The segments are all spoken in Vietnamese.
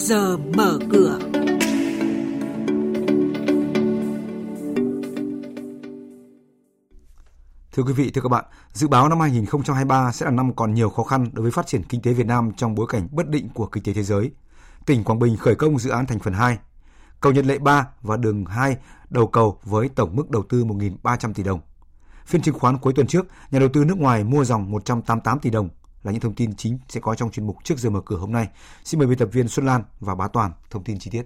giờ mở cửa. Thưa quý vị, thưa các bạn, dự báo năm 2023 sẽ là năm còn nhiều khó khăn đối với phát triển kinh tế Việt Nam trong bối cảnh bất định của kinh tế thế giới. Tỉnh Quảng Bình khởi công dự án thành phần 2, cầu Nhật Lệ 3 và đường 2 đầu cầu với tổng mức đầu tư 1.300 tỷ đồng. Phiên chứng khoán cuối tuần trước, nhà đầu tư nước ngoài mua dòng 188 tỷ đồng là những thông tin chính sẽ có trong chuyên mục trước giờ mở cửa hôm nay. Xin mời biên tập viên Xuân Lan và Bá Toàn thông tin chi tiết.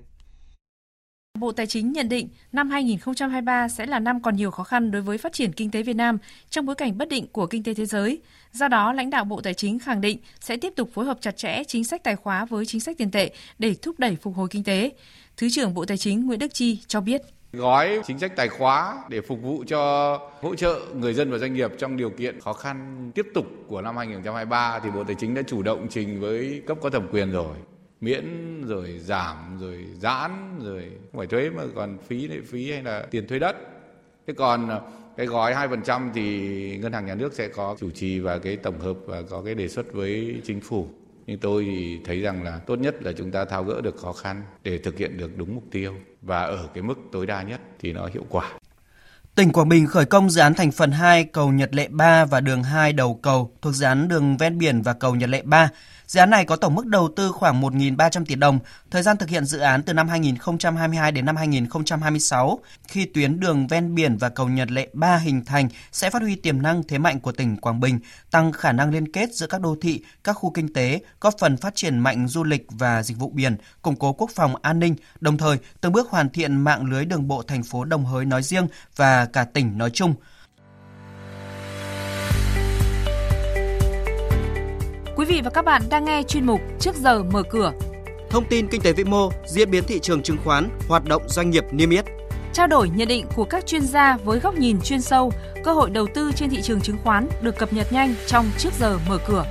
Bộ Tài chính nhận định năm 2023 sẽ là năm còn nhiều khó khăn đối với phát triển kinh tế Việt Nam trong bối cảnh bất định của kinh tế thế giới. Do đó, lãnh đạo Bộ Tài chính khẳng định sẽ tiếp tục phối hợp chặt chẽ chính sách tài khóa với chính sách tiền tệ để thúc đẩy phục hồi kinh tế. Thứ trưởng Bộ Tài chính Nguyễn Đức Chi cho biết. Gói chính sách tài khóa để phục vụ cho hỗ trợ người dân và doanh nghiệp trong điều kiện khó khăn tiếp tục của năm 2023 thì Bộ Tài chính đã chủ động trình với cấp có thẩm quyền rồi. Miễn, rồi giảm, rồi giãn, rồi không phải thuế mà còn phí lệ phí hay là tiền thuế đất. Thế còn à, cái gói 2% thì ngân hàng nhà nước sẽ có chủ trì và cái tổng hợp và có cái đề xuất với chính phủ nhưng tôi thì thấy rằng là tốt nhất là chúng ta tháo gỡ được khó khăn để thực hiện được đúng mục tiêu và ở cái mức tối đa nhất thì nó hiệu quả. Tỉnh Quảng Bình khởi công dự án thành phần 2 cầu Nhật Lệ 3 và đường 2 đầu cầu thuộc dự án đường ven biển và cầu Nhật Lệ 3 Dự án này có tổng mức đầu tư khoảng 1.300 tỷ đồng, thời gian thực hiện dự án từ năm 2022 đến năm 2026. Khi tuyến đường ven biển và cầu Nhật Lệ 3 hình thành sẽ phát huy tiềm năng thế mạnh của tỉnh Quảng Bình, tăng khả năng liên kết giữa các đô thị, các khu kinh tế, góp phần phát triển mạnh du lịch và dịch vụ biển, củng cố quốc phòng an ninh, đồng thời từng bước hoàn thiện mạng lưới đường bộ thành phố Đồng Hới nói riêng và cả tỉnh nói chung – Quý vị và các bạn đang nghe chuyên mục Trước giờ mở cửa. Thông tin kinh tế vĩ mô, diễn biến thị trường chứng khoán, hoạt động doanh nghiệp niêm yết. Trao đổi nhận định của các chuyên gia với góc nhìn chuyên sâu, cơ hội đầu tư trên thị trường chứng khoán được cập nhật nhanh trong Trước giờ mở cửa.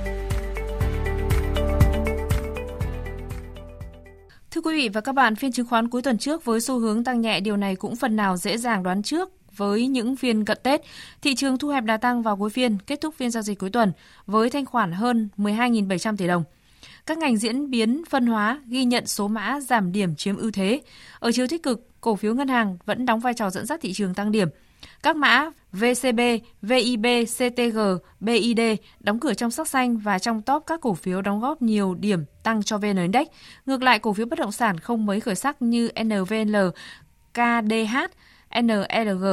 Thưa quý vị và các bạn, phiên chứng khoán cuối tuần trước với xu hướng tăng nhẹ điều này cũng phần nào dễ dàng đoán trước với những phiên cận Tết, thị trường thu hẹp đà tăng vào cuối phiên, kết thúc phiên giao dịch cuối tuần với thanh khoản hơn 12.700 tỷ đồng. Các ngành diễn biến phân hóa ghi nhận số mã giảm điểm chiếm ưu thế. Ở chiều tích cực, cổ phiếu ngân hàng vẫn đóng vai trò dẫn dắt thị trường tăng điểm. Các mã VCB, VIB, CTG, BID đóng cửa trong sắc xanh và trong top các cổ phiếu đóng góp nhiều điểm tăng cho VN Index. Ngược lại, cổ phiếu bất động sản không mấy khởi sắc như NVL, KDH NLG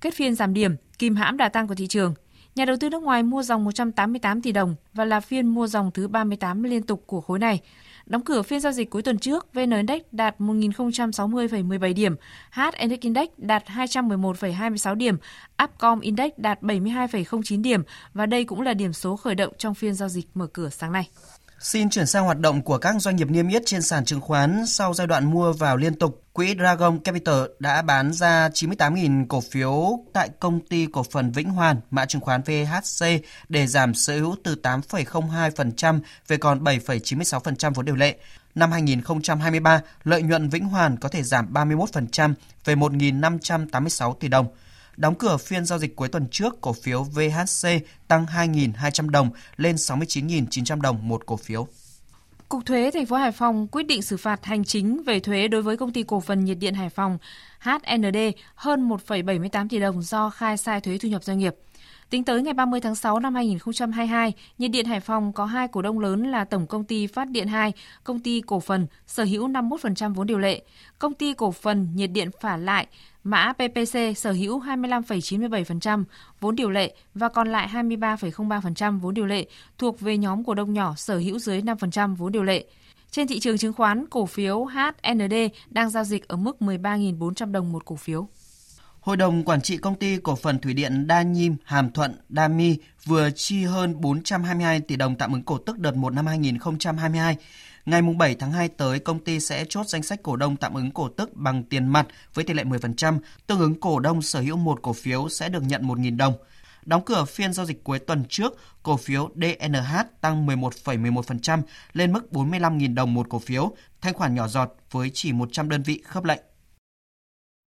kết phiên giảm điểm, kìm hãm đà tăng của thị trường. Nhà đầu tư nước ngoài mua dòng 188 tỷ đồng và là phiên mua dòng thứ 38 liên tục của khối này. Đóng cửa phiên giao dịch cuối tuần trước, VN Index đạt 1.060,17 điểm, HNX Index đạt 211,26 điểm, Upcom Index đạt 72,09 điểm và đây cũng là điểm số khởi động trong phiên giao dịch mở cửa sáng nay. Xin chuyển sang hoạt động của các doanh nghiệp niêm yết trên sàn chứng khoán sau giai đoạn mua vào liên tục. Quỹ Dragon Capital đã bán ra 98.000 cổ phiếu tại công ty cổ phần Vĩnh Hoàn, mã chứng khoán VHC để giảm sở hữu từ 8,02% về còn 7,96% vốn điều lệ. Năm 2023, lợi nhuận Vĩnh Hoàn có thể giảm 31% về 1.586 tỷ đồng. Đóng cửa phiên giao dịch cuối tuần trước, cổ phiếu VHC tăng 2.200 đồng lên 69.900 đồng một cổ phiếu. Cục thuế thành phố Hải Phòng quyết định xử phạt hành chính về thuế đối với công ty cổ phần nhiệt điện Hải Phòng HND hơn 1,78 tỷ đồng do khai sai thuế thu nhập doanh nghiệp. Tính tới ngày 30 tháng 6 năm 2022, nhiệt điện Hải Phòng có hai cổ đông lớn là Tổng công ty Phát điện 2, công ty cổ phần sở hữu 51% vốn điều lệ, công ty cổ phần nhiệt điện Phả Lại Mã PPC sở hữu 25,97% vốn điều lệ và còn lại 23,03% vốn điều lệ thuộc về nhóm cổ đông nhỏ sở hữu dưới 5% vốn điều lệ. Trên thị trường chứng khoán, cổ phiếu HND đang giao dịch ở mức 13.400 đồng một cổ phiếu. Hội đồng Quản trị Công ty Cổ phần Thủy điện Đa Nhiêm Hàm Thuận Đa Mi vừa chi hơn 422 tỷ đồng tạm ứng cổ tức đợt 1 năm 2022 Ngày 7 tháng 2 tới, công ty sẽ chốt danh sách cổ đông tạm ứng cổ tức bằng tiền mặt với tỷ lệ 10%, tương ứng cổ đông sở hữu một cổ phiếu sẽ được nhận 1.000 đồng. Đóng cửa phiên giao dịch cuối tuần trước, cổ phiếu DNH tăng 11,11% lên mức 45.000 đồng một cổ phiếu, thanh khoản nhỏ giọt với chỉ 100 đơn vị khớp lệnh.